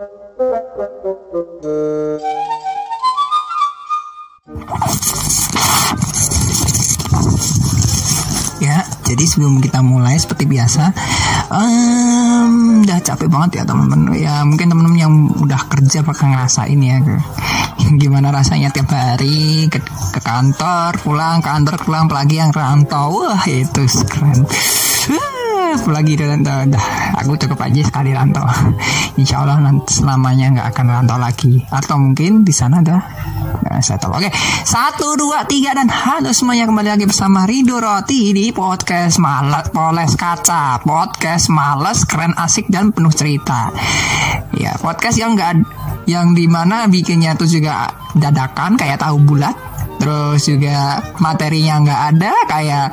Ya, jadi sebelum kita mulai seperti biasa, um, udah capek banget ya teman-teman. Ya mungkin teman-teman yang udah kerja bakal ngerasain ya, gimana rasanya tiap hari ke, ke kantor, pulang kantor, pulang lagi yang rantau, wah itu keren. Lagi rantau, dah aku cukup aja sekali rantau. Insya Allah nanti selamanya nggak akan rantau lagi, atau mungkin di sana dah Nah, saya tahu. Oke, satu, dua, tiga dan halo semuanya kembali lagi bersama Rido Roti di podcast Males Poles Kaca, podcast males, keren, asik dan penuh cerita. Ya, podcast yang enggak yang di mana bikinnya tuh juga dadakan kayak tahu bulat terus juga materinya nggak ada kayak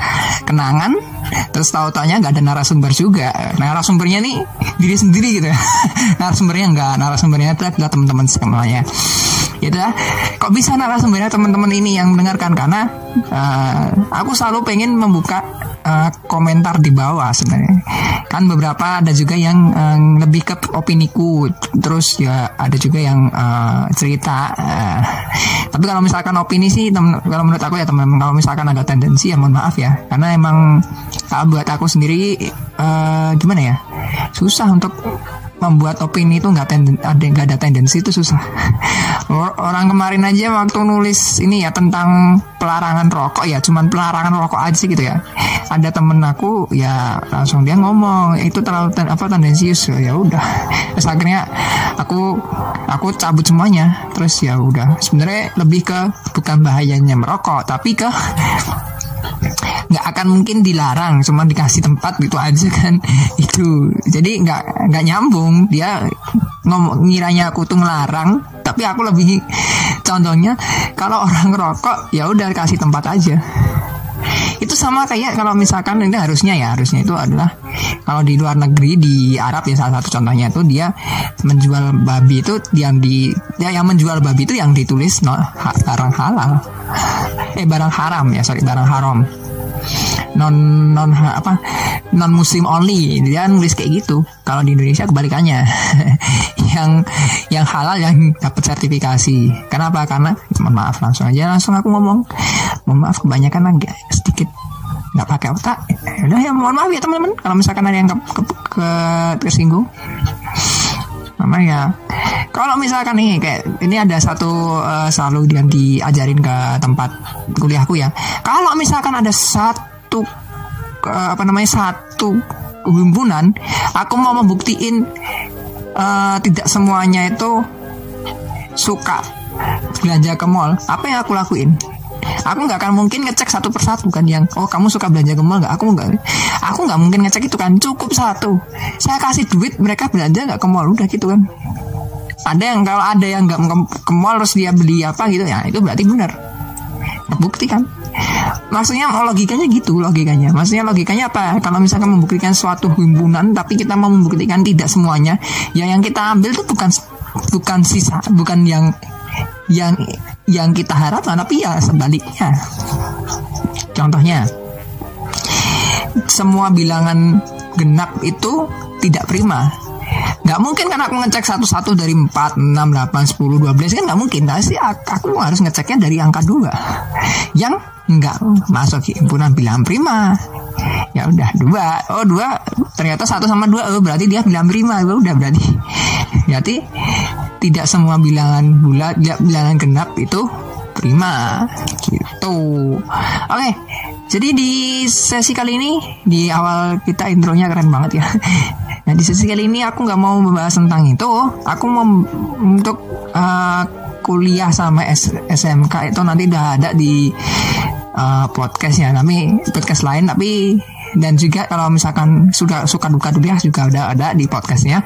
kenangan. Terus tahu tanya nggak ada narasumber juga. Narasumbernya nih diri sendiri gitu. Narasumbernya nggak narasumbernya itu adalah teman-teman semuanya ya udah kok bisa narasumbernya teman-teman ini yang mendengarkan? Karena uh, aku selalu pengen membuka uh, komentar di bawah sebenarnya. Kan beberapa ada juga yang uh, lebih ke opiniku. Terus ya ada juga yang uh, cerita uh, tapi kalau misalkan opini sih temen, kalau menurut aku ya teman kalau misalkan ada tendensi ya mohon maaf ya. Karena emang kalau buat aku sendiri uh, gimana ya? Susah untuk membuat opini itu nggak ada nggak ada tendensi itu susah. Orang kemarin aja waktu nulis ini ya tentang pelarangan rokok ya cuman pelarangan rokok aja sih gitu ya. Ada temen aku ya langsung dia ngomong itu terlalu ten, apa tendensius. Ya udah. Terus akhirnya aku aku cabut semuanya. Terus ya udah. Sebenarnya lebih ke bukan bahayanya merokok tapi ke nggak akan mungkin dilarang cuma dikasih tempat gitu aja kan. Itu. Jadi nggak nggak nyambung. Dia ngomong ngiranya aku tuh ngelarang. Tapi aku lebih contohnya kalau orang ngerokok ya udah kasih tempat aja itu sama kayak kalau misalkan ini harusnya ya harusnya itu adalah kalau di luar negeri di Arab ya salah satu contohnya itu dia menjual babi itu yang di ya yang menjual babi itu yang ditulis no, ha, barang halal. Eh barang haram ya sorry barang haram non non apa non muslim only. Dia nulis kayak gitu. Kalau di Indonesia kebalikannya. Yang yang halal yang dapat sertifikasi. Kenapa? Karena mohon maaf langsung aja langsung aku ngomong. Mohon maaf kebanyakan agak sedikit nggak pakai otak. Udah ya mohon maaf ya teman-teman. Kalau misalkan ada yang ke, ke, ke tersinggung. Mama ya? Kalau misalkan nih kayak ini ada satu uh, selalu yang diajarin ke tempat kuliahku ya. Kalau misalkan ada satu uh, apa namanya satu himpunan aku mau membuktiin uh, tidak semuanya itu suka belanja ke mall. Apa yang aku lakuin? Aku nggak akan mungkin ngecek satu persatu kan yang oh kamu suka belanja ke mall nggak? Aku nggak. Aku nggak mungkin ngecek itu kan. Cukup satu. Saya kasih duit mereka belanja nggak ke mall. Udah gitu kan. Ada yang kalau ada yang nggak ke mall terus dia beli apa gitu ya itu berarti benar terbukti kan maksudnya logikanya gitu logikanya. Maksudnya logikanya apa? Kalau misalkan membuktikan suatu himpunan tapi kita mau membuktikan tidak semuanya ya yang kita ambil itu bukan bukan sisa bukan yang yang yang kita harapkan tapi ya sebaliknya. Contohnya semua bilangan genap itu tidak prima nggak mungkin kan aku ngecek satu-satu dari 4, 6, 8, 10, 12 kan nggak mungkin. Pasti aku harus ngeceknya dari angka 2 yang nggak masuk himpunan bilangan prima. Ya udah dua. Oh dua. Ternyata satu sama dua. Oh berarti dia bilangan prima. Oh, udah berarti. Berarti tidak semua bilangan bulat bilangan genap itu prima. Gitu. Oke. Jadi di sesi kali ini di awal kita intronya keren banget ya nah di sesi kali ini aku nggak mau membahas tentang itu. Aku mau untuk uh, kuliah sama S SMK itu nanti udah ada di uh, podcast ya. Tapi podcast lain tapi dan juga kalau misalkan sudah suka duka duka juga udah ada di podcastnya.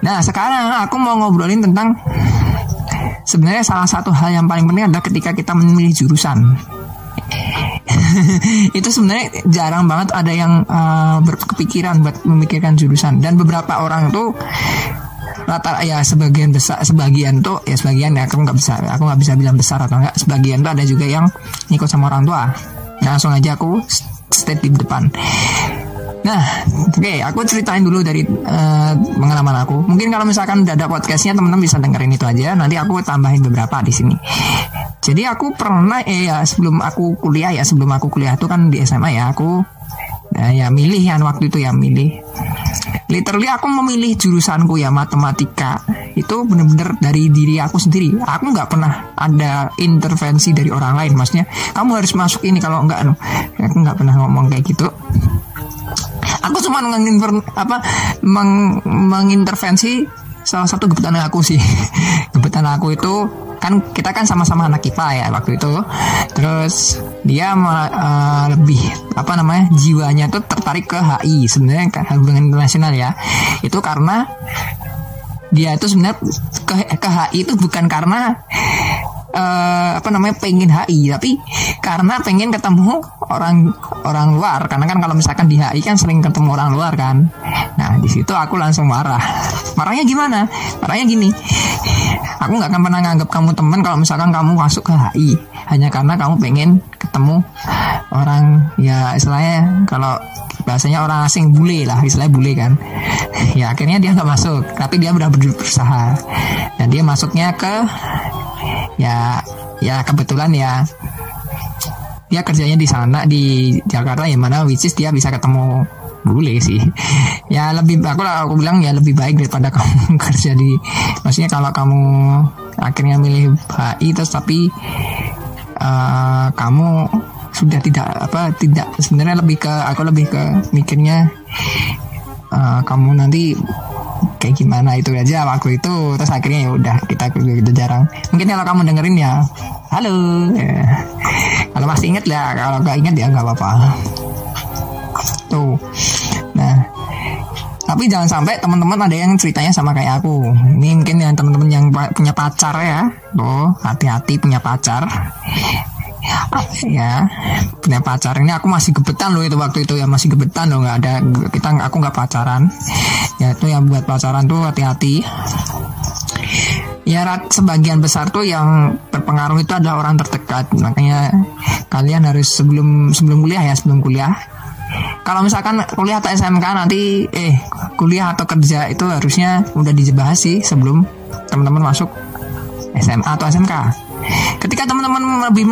Nah sekarang aku mau ngobrolin tentang sebenarnya salah satu hal yang paling penting adalah ketika kita memilih jurusan itu sebenarnya jarang banget ada yang uh, berkepikiran buat memikirkan jurusan. Dan beberapa orang tuh rata ya sebagian besar sebagian tuh ya sebagian ya aku nggak bisa aku nggak bisa bilang besar atau enggak sebagian tuh ada juga yang ikut sama orang tua. Nah, langsung aja aku state di depan Nah, oke, okay, aku ceritain dulu dari uh, pengalaman aku. Mungkin kalau misalkan udah ada podcastnya, teman-teman bisa dengerin itu aja. Nanti aku tambahin beberapa di sini. Jadi aku pernah, eh ya sebelum aku kuliah ya, sebelum aku kuliah itu kan di SMA ya, aku ya, ya milih ya waktu itu ya milih. Literally aku memilih jurusanku ya matematika itu bener-bener dari diri aku sendiri. Aku nggak pernah ada intervensi dari orang lain. Maksudnya kamu harus masuk ini kalau enggak, aku nggak pernah ngomong kayak gitu aku cuma menginter, apa meng, mengintervensi salah satu gebetan aku sih. Gebetan aku itu kan kita kan sama-sama anak IPA ya waktu itu. Terus dia uh, lebih apa namanya jiwanya tuh tertarik ke HI sebenarnya kan hubungan internasional ya. Itu karena dia itu sebenarnya ke, ke HI itu bukan karena uh, apa namanya pengen HI tapi karena pengen ketemu orang orang luar. Karena kan kalau misalkan di HI kan sering ketemu orang luar kan. Nah di situ aku langsung marah. Marahnya gimana? Marahnya gini. Aku nggak akan pernah nganggap kamu teman kalau misalkan kamu masuk ke HI hanya karena kamu pengen ketemu orang ya istilahnya kalau bahasanya orang asing bule lah istilahnya bule kan. Ya akhirnya dia nggak masuk. Tapi dia udah berusaha. Dan dia masuknya ke ya ya kebetulan ya dia kerjanya di sana di Jakarta yang mana which is dia bisa ketemu bule sih. Ya lebih aku aku bilang ya lebih baik daripada kamu kerja di maksudnya kalau kamu akhirnya milih HI terus tapi uh, kamu sudah tidak apa tidak sebenarnya lebih ke aku lebih ke mikirnya uh, kamu nanti kayak gimana itu aja waktu itu. Terus akhirnya ya udah kita gitu jarang. Mungkin kalau kamu dengerin ya halo. Ya. kalau masih inget ya kalau nggak inget ya nggak apa-apa. Tuh. Nah tapi jangan sampai teman-teman ada yang ceritanya sama kayak aku. Ini mungkin yang teman-teman yang punya pacar ya. Tuh hati-hati punya pacar ya punya pacar ini aku masih gebetan loh itu waktu itu ya masih gebetan loh nggak ada kita aku nggak pacaran. Ya itu yang buat pacaran tuh hati-hati. Ya sebagian besar tuh yang berpengaruh itu adalah orang terdekat. Makanya kalian harus sebelum sebelum kuliah ya sebelum kuliah. Kalau misalkan kuliah atau SMK nanti eh kuliah atau kerja itu harusnya udah dibahas sih sebelum teman-teman masuk SMA atau SMK ketika teman-teman lebih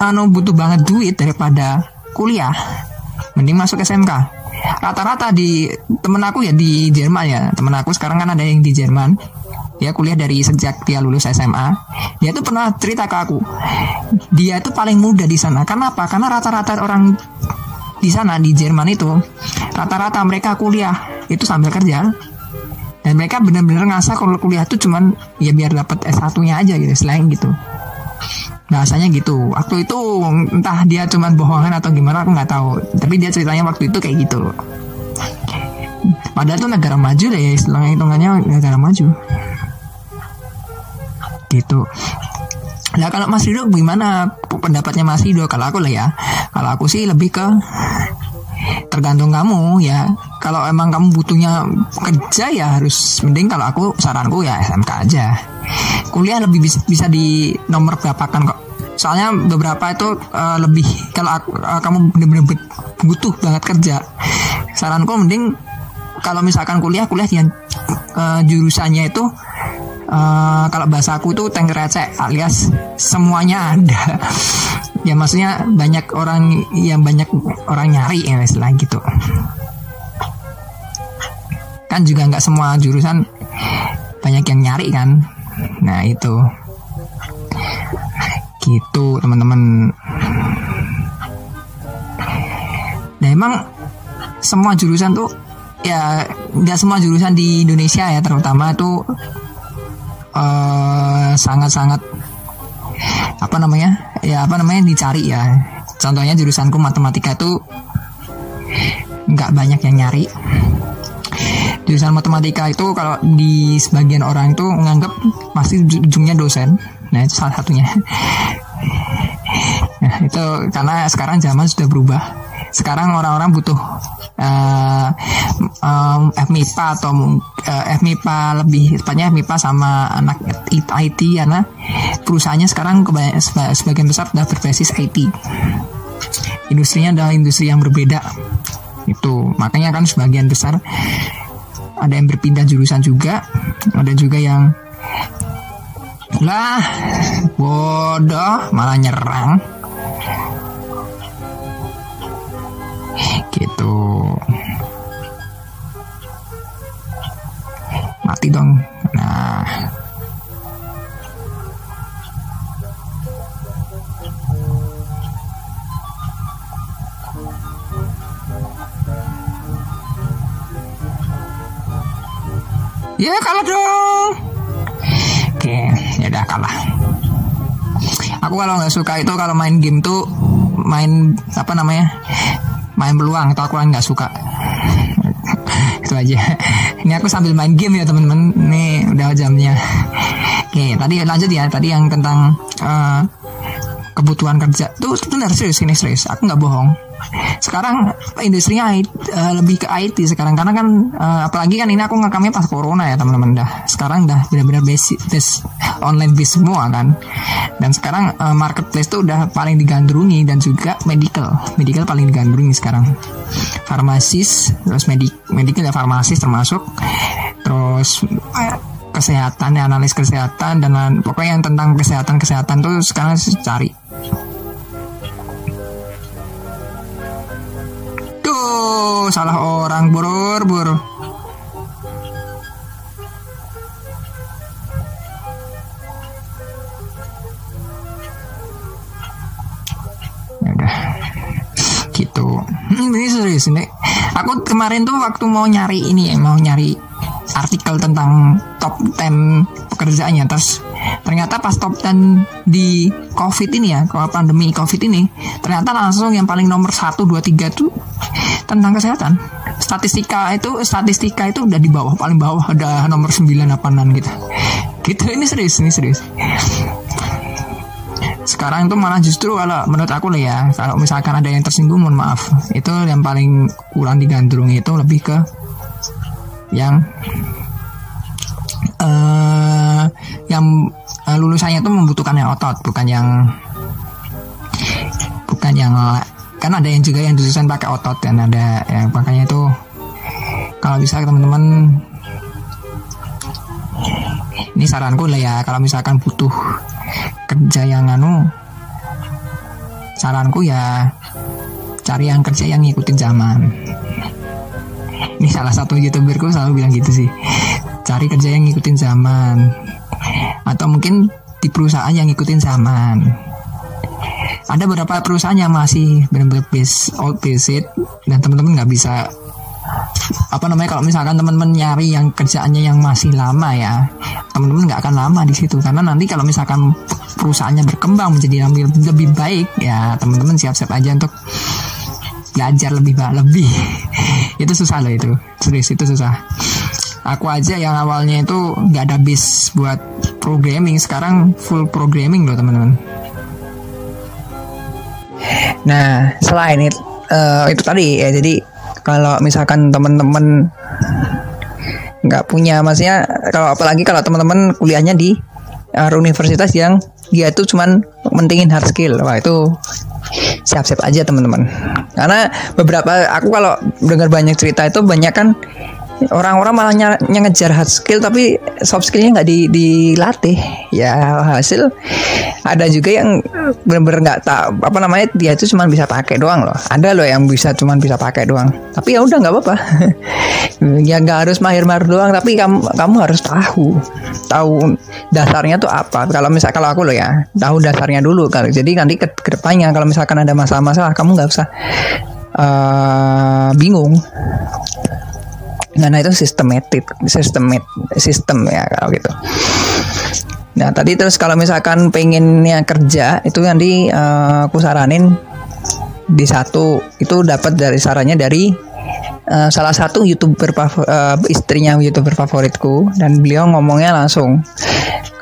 anu butuh banget duit daripada kuliah. Mending masuk SMK rata-rata di temen aku ya di Jerman ya. Temen aku sekarang kan ada yang di Jerman. Dia kuliah dari sejak dia lulus SMA dia tuh pernah cerita ke aku. Dia itu paling muda di sana. Karena apa? Karena rata-rata orang di sana di Jerman itu rata-rata mereka kuliah itu sambil kerja. Dan mereka benar-benar ngasah kalau kuliah itu cuman ya biar dapat S1 nya aja gitu selain gitu bahasanya gitu. Waktu itu entah dia cuma bohongan atau gimana aku nggak tahu. Tapi dia ceritanya waktu itu kayak gitu. Padahal itu negara maju deh ya istilahnya hitungannya negara maju. Gitu. Nah kalau Mas Rido gimana? Pendapatnya Mas Rido? Kalau aku lah ya, kalau aku sih lebih ke tergantung kamu ya. Kalau emang kamu butuhnya kerja ya harus mending kalau aku saranku ya SMK aja. Kuliah lebih bisa, bisa di nomor berapa kan kok. Soalnya beberapa itu uh, lebih kalau uh, kamu benar-benar butuh banget kerja saranku mending kalau misalkan kuliah kuliah yang uh, jurusannya itu uh, kalau bahasa aku tuh receh alias semuanya ada ya maksudnya banyak orang yang banyak orang nyari ya istilah gitu. Kan juga nggak semua jurusan banyak yang nyari kan. Nah itu. Gitu teman-teman. Nah emang semua jurusan tuh ya nggak semua jurusan di Indonesia ya terutama tuh uh, sangat-sangat apa namanya ya apa namanya dicari ya. Contohnya jurusanku matematika tuh nggak banyak yang nyari. Jurusan matematika itu kalau di sebagian orang itu menganggap pasti ujungnya dosen. Nah itu salah satunya. Nah itu karena sekarang zaman sudah berubah sekarang orang-orang butuh uh, um, FMIPA atau uh, FMIPA lebih tepatnya FMIPA sama anak IT karena perusahaannya sekarang sebagian besar sudah berbasis IT industrinya adalah industri yang berbeda itu makanya kan sebagian besar ada yang berpindah jurusan juga ada juga yang lah bodoh malah nyerang gitu mati dong nah Ya kalah dong. Oke, ya udah kalah. Aku kalau nggak suka itu kalau main game tuh main apa namanya? Main peluang itu aku nggak suka. itu aja. Ini aku sambil main game ya teman-teman. Nih udah jamnya. Oke, tadi lanjut ya. Tadi yang tentang uh, kebutuhan kerja tuh benar serius ini serius. Aku nggak bohong sekarang industrinya uh, lebih ke IT sekarang karena kan uh, apalagi kan ini aku ngekamnya pas corona ya teman-teman dah sekarang dah benar-benar basic online base semua kan. Dan sekarang uh, marketplace tuh udah paling digandrungi dan juga medical. Medical paling digandrungi sekarang. Farmasis terus medik medical ya farmasis termasuk. Terus kesehatan ya analis kesehatan dan pokoknya yang tentang kesehatan kesehatan tuh sekarang cari. Salah orang burur bur hmm, ini serius ini aku kemarin tuh waktu mau nyari ini ya mau nyari artikel tentang top 10 pekerjaannya terus ternyata pas top 10 di covid ini ya kalau pandemi covid ini ternyata langsung yang paling nomor 1, 2, 3 tuh tentang kesehatan. Statistika itu statistika itu udah di bawah paling bawah ada nomor 9 apaan gitu. Gitu ini serius ini serius sekarang itu malah justru kalau menurut aku lah ya kalau misalkan ada yang tersinggung mohon maaf. Itu yang paling kurang digandrungi itu lebih ke yang uh, yang uh, lulusannya itu membutuhkan yang otot bukan yang bukan yang kan ada yang juga yang lulusan pakai otot dan ada yang makanya itu kalau bisa teman-teman ini saranku lah ya kalau misalkan butuh kerja yang anu saranku ya cari yang kerja yang ngikutin zaman. Ini salah satu youtuberku selalu bilang gitu sih. Cari kerja yang ngikutin zaman. Atau mungkin di perusahaan yang ngikutin zaman. Ada beberapa perusahaan yang masih benar-benar base old basic dan teman-teman nggak bisa apa namanya kalau misalkan teman-teman nyari yang kerjaannya yang masih lama ya teman-teman nggak akan lama di situ. Karena nanti kalau misalkan perusahaannya berkembang menjadi lebih, baik ya teman-teman siap-siap aja untuk belajar lebih lebih. Itu susah loh itu. Serius itu susah. Aku aja yang awalnya itu nggak ada bis buat programming sekarang full programming loh teman-teman. Nah, selain itu, uh, itu tadi ya, jadi kalau misalkan teman-teman nggak punya, maksudnya kalau apalagi kalau teman-teman kuliahnya di uh, universitas yang dia itu cuman mentingin hard skill, wah itu siap-siap aja teman-teman. Karena beberapa aku kalau dengar banyak cerita itu banyak kan orang-orang malah ny ngejar hard skill tapi soft skillnya nggak di, dilatih. Ya hasil ada juga yang bener-bener nggak tak apa namanya dia itu cuma bisa pakai doang loh. Ada loh yang bisa cuma bisa pakai doang. Tapi ya udah nggak apa-apa. Ya nggak harus mahir-mahir doang tapi kamu kamu harus tahu. Tahu dasarnya tuh apa. Kalau misal kalau aku loh ya tahu dasarnya dulu. Kalau jadi nanti ke, ke depannya kalau misalkan ada masalah-masalah kamu nggak usah uh, bingung Nah, itu sistematik, sistemet, sistem ya kalau gitu. Nah, tadi terus kalau misalkan pengennya kerja itu nanti uh, aku saranin di satu itu dapat dari sarannya dari uh, salah satu youtuber uh, istrinya youtuber favoritku dan beliau ngomongnya langsung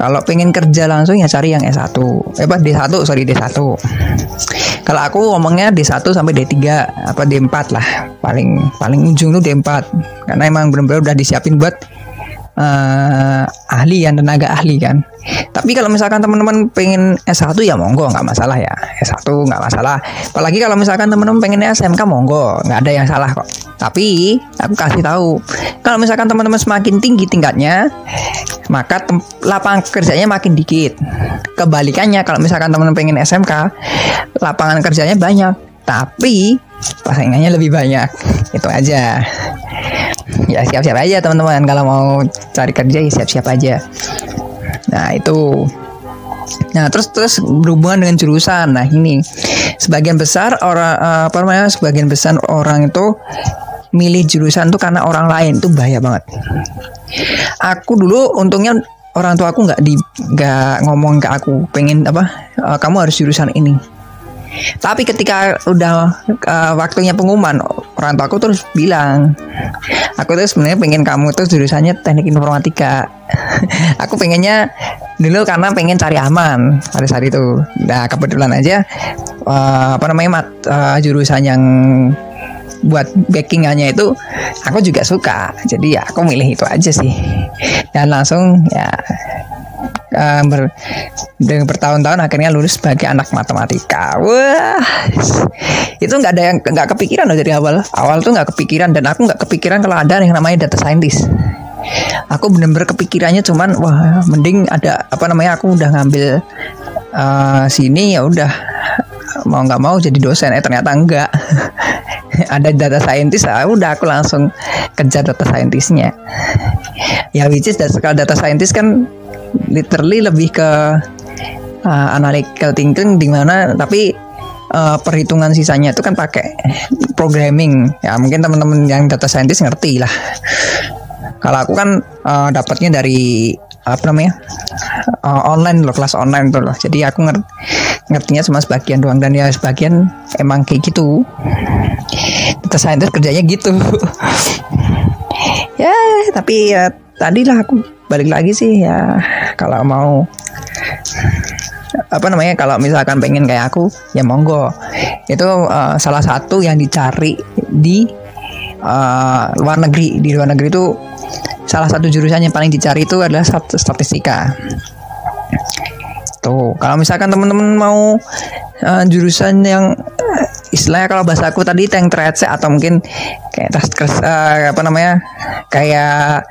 kalau pengen kerja langsung ya cari yang S1. Eh apa D1, sorry D1. Kalau aku ngomongnya D1 sampai D3 apa D4 lah. Paling paling ujung tuh D4. Karena emang benar-benar udah disiapin buat uh, ahli yang tenaga ahli kan. Tapi kalau misalkan teman-teman pengen S1 ya monggo nggak masalah ya. S1 nggak masalah. Apalagi kalau misalkan teman-teman pengen SMK monggo, nggak ada yang salah kok. Tapi aku kasih tahu, kalau misalkan teman-teman semakin tinggi tingkatnya, maka lapangan kerjanya makin dikit. Kebalikannya kalau misalkan teman-teman pengen SMK, lapangan kerjanya banyak, tapi pasangannya lebih banyak. Itu aja ya siap-siap aja teman-teman kalau mau cari kerja ya siap-siap aja nah itu Nah, terus terus berhubungan dengan jurusan. Nah, ini sebagian besar orang uh, apa namanya? Sebagian besar orang itu milih jurusan tuh karena orang lain itu bahaya banget. Aku dulu untungnya orang tua aku nggak di nggak ngomong ke aku pengen apa uh, kamu harus jurusan ini tapi ketika udah uh, waktunya pengumuman, orang tua aku terus bilang, aku tuh sebenarnya pengen kamu tuh jurusannya teknik informatika. aku pengennya dulu karena pengen cari aman pada saat itu. Nah kebetulan aja uh, apa namanya mat, uh, jurusan yang buat backingannya itu aku juga suka jadi ya aku milih itu aja sih dan langsung ya uh, ber, dengan bertahun-tahun akhirnya lulus sebagai anak matematika. Wah, itu nggak ada yang nggak kepikiran loh dari awal. Awal tuh nggak kepikiran dan aku nggak kepikiran kalau ada yang namanya data scientist. Aku bener-bener kepikirannya cuman wah mending ada apa namanya aku udah ngambil uh, sini ya udah mau nggak mau jadi dosen eh ternyata enggak ada data scientist ah, udah aku langsung kerja data scientistnya ya which is kalau data scientist kan literally lebih ke uh, analytical thinking di mana tapi uh, perhitungan sisanya itu kan pakai programming. Ya mungkin teman-teman yang data scientist ngerti lah. Kalau aku kan uh, dapatnya dari apa namanya uh, online loh kelas online tuh loh. Jadi aku ngerti ngertinya cuma sebagian doang. Dan ya sebagian emang kayak gitu. Data scientist kerjanya gitu. Ya tapi ya tadi lah aku balik lagi sih ya kalau mau apa namanya kalau misalkan pengen kayak aku ya monggo. Itu uh, salah satu yang dicari di uh, luar negeri. Di luar negeri itu salah satu jurusan yang paling dicari itu adalah statistika. Tuh kalau misalkan teman-teman mau uh, jurusan yang istilahnya kalau bahasa aku tadi tank trade atau mungkin kayak tas uh, apa namanya kayak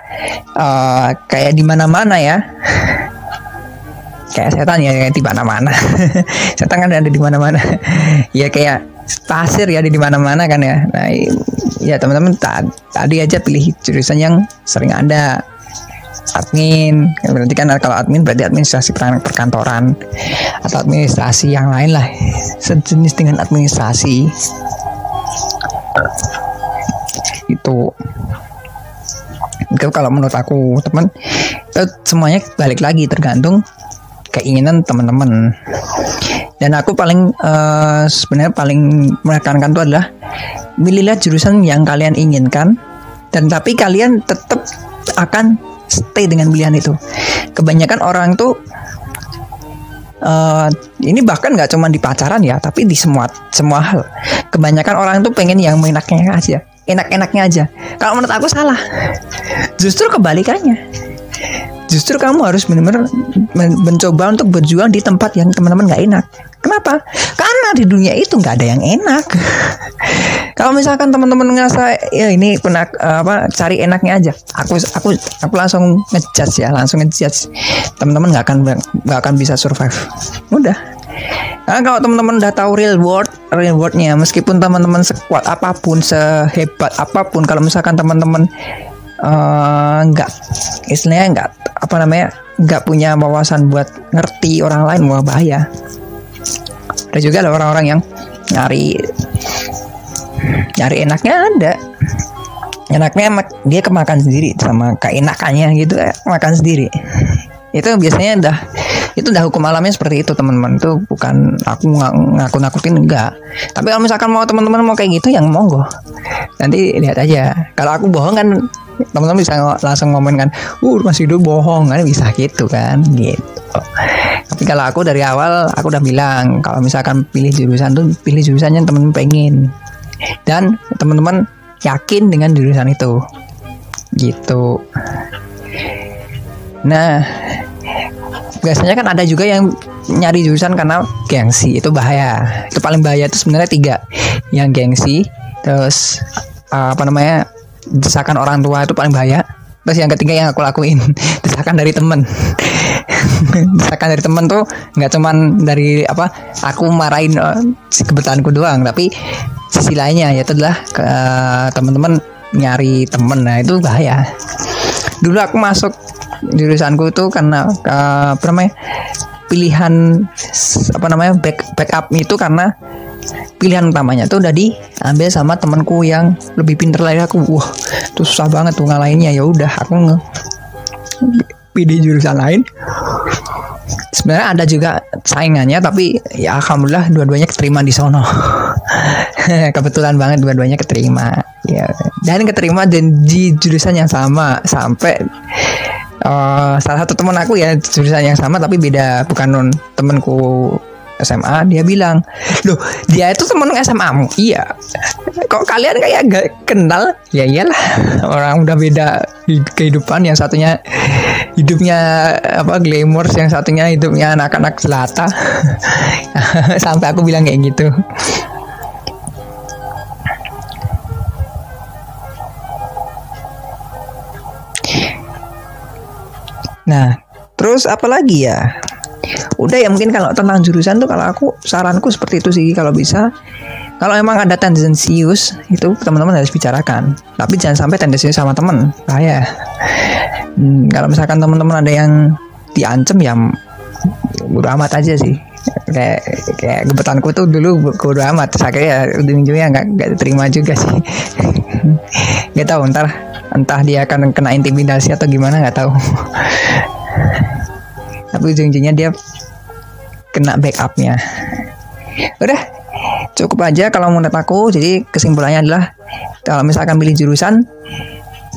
uh, kayak di mana-mana ya. Kayak setan ya kayak di mana-mana. Setan kan ada di mana-mana. Ya kayak pasir ya di mana-mana kan ya. Nah ya teman-teman tadi aja pilih jurusan yang sering ada admin. Berarti kan kalau admin berarti administrasi perkantoran atau administrasi yang lain lah sejenis dengan administrasi. Itu. Itu kalau menurut aku teman itu semuanya balik lagi tergantung keinginan teman-teman. Dan aku paling uh, sebenarnya paling menekankan itu adalah milihlah jurusan yang kalian inginkan dan tapi kalian tetap akan stay dengan pilihan itu kebanyakan orang tuh uh, ini bahkan nggak cuma di pacaran ya tapi di semua semua hal kebanyakan orang tuh pengen yang enaknya aja enak-enaknya aja kalau menurut aku salah justru kebalikannya justru kamu harus benar-benar mencoba untuk berjuang di tempat yang teman-teman nggak enak. Kenapa? Karena di dunia itu nggak ada yang enak. Kalau misalkan teman-teman ngerasa ya ini pernah apa cari enaknya aja, aku aku aku langsung ngejudge ya, langsung ngejudge. Teman-teman nggak akan nggak akan bisa survive. Udah. Nah, kalau teman-teman udah tahu real world, real worldnya, meskipun teman-teman sekuat apa pun, sehebat apa pun, kalau misalkan teman-teman Eh, nggak uh, istilahnya nggak apa namanya nggak punya wawasan buat ngerti orang lain wah bahaya ada juga lah orang-orang yang nyari nyari enaknya ada. Enaknya dia kemakan sendiri sama keenakannya gitu eh, makan sendiri. Itu biasanya udah itu udah hukum alamnya seperti itu teman-teman. Itu bukan aku ngaku nakutin enggak tapi kalau misalkan mau teman-teman mau kayak gitu yang monggo. Nanti lihat aja. Kalau aku bohong kan teman-teman bisa langsung ngomong kan uh masih hidup bohong. Kan bisa gitu kan gitu. Tapi kalau aku dari awal aku udah bilang kalau misalkan pilih jurusan tuh pilih jurusan yang teman-teman pengen dan teman-teman yakin dengan jurusan itu. Gitu. Nah biasanya kan ada juga yang nyari jurusan karena gengsi itu bahaya. Itu paling bahaya itu sebenarnya tiga. Yang gengsi terus uh, apa namanya desakan orang tua itu paling bahaya. Terus yang ketiga yang aku lakuin desakan dari temen desakan dari temen tuh nggak cuman dari apa aku marahin uh, kebetulanku doang tapi sisi lainnya yaitu adalah uh, teman-teman nyari temen. Nah itu bahaya. Dulu aku masuk jurusanku itu karena uh, apa namanya pilihan apa namanya back backup itu karena pilihan utamanya tuh udah diambil sama temanku yang lebih pinter dari aku. Wah itu susah banget tuh ngalahinnya. Ya udah aku nge pilih jurusan lain sebenarnya ada juga saingannya tapi ya alhamdulillah dua-duanya keterima di sono. Kebetulan banget dua-duanya keterima ya. Dan keterima dan di jurusan yang sama sampai uh, salah satu teman aku ya jurusan yang sama tapi beda bukan non temanku SMA dia bilang loh dia itu temen SMA mu iya. Kok kalian kayak gak kenal? Ya iyalah orang udah beda kehidupan. Yang satunya hidupnya apa glamour yang satunya hidupnya anak-anak selata sampai aku bilang kayak gitu. Nah, terus apa lagi ya? Udah ya mungkin kalau tentang jurusan tuh kalau aku saranku seperti itu sih kalau bisa. Kalau emang ada tendensius itu teman-teman harus bicarakan. Tapi jangan sampai tendensius sama teman, bahaya. Hmm, kalau misalkan teman-teman ada yang diancam ya udah amat aja sih kayak kayak gebetanku tuh dulu bodo amat akhirnya ya ujung-ujungnya nggak nggak terima juga sih nggak tahu ntar entah dia akan kena intimidasi atau gimana nggak tahu tapi ujung-ujungnya dia kena backupnya udah cukup aja kalau menurut aku. Jadi kesimpulannya adalah kalau misalkan pilih jurusan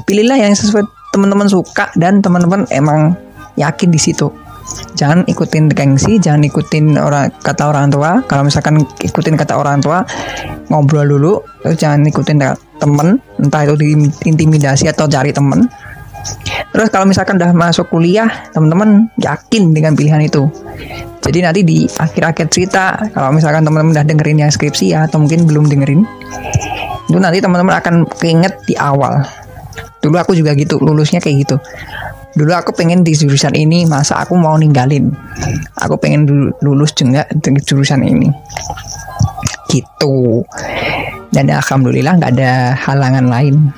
pilihlah yang sesuai teman-teman suka dan teman-teman emang yakin di situ. Jangan ikutin gengsi jangan ikutin orang kata orang tua. Kalau misalkan ikutin kata orang tua ngobrol dulu terus jangan ikutin temen entah itu diintimidasi atau cari temen terus kalau misalkan udah masuk kuliah teman-teman yakin dengan pilihan itu. Jadi nanti di akhir-akhir cerita kalau misalkan teman-teman udah dengerin yang skripsi ya atau mungkin belum dengerin itu nanti teman-teman akan keinget di awal. Dulu aku juga gitu lulusnya kayak gitu. Dulu aku pengen di jurusan ini masa aku mau ninggalin? Aku pengen lulus juga di jurusan ini. Gitu. Dan alhamdulillah nggak ada halangan lain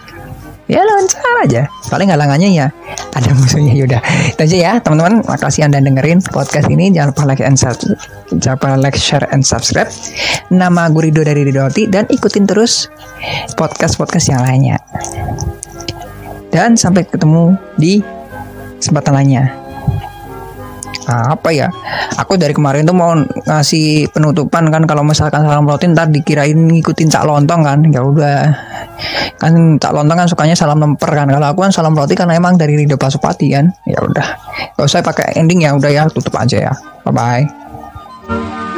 ya lancar aja. Paling halangannya ya. Ada musuhnya yaudah. Itu aja ya teman-teman. Makasih anda dengerin podcast ini. Jangan lupa like and subscribe jangan lupa like share and subscribe. Nama gue Rido dari Ridoti dan ikutin terus podcast podcast yang lainnya. Dan sampai ketemu di kesempatan lainnya nah, apa ya? Aku dari kemarin tuh mau ngasih penutupan kan kalau misalkan salam roti ntar dikirain ngikutin cak lontong kan. Ya udah. Kan cak lontong kan sukanya salam lemper kan. Kalau aku kan salam roti karena emang dari Rido Pasupati kan. Ya udah. Kalau saya pakai ending ya udah ya tutup aja ya. Bye bye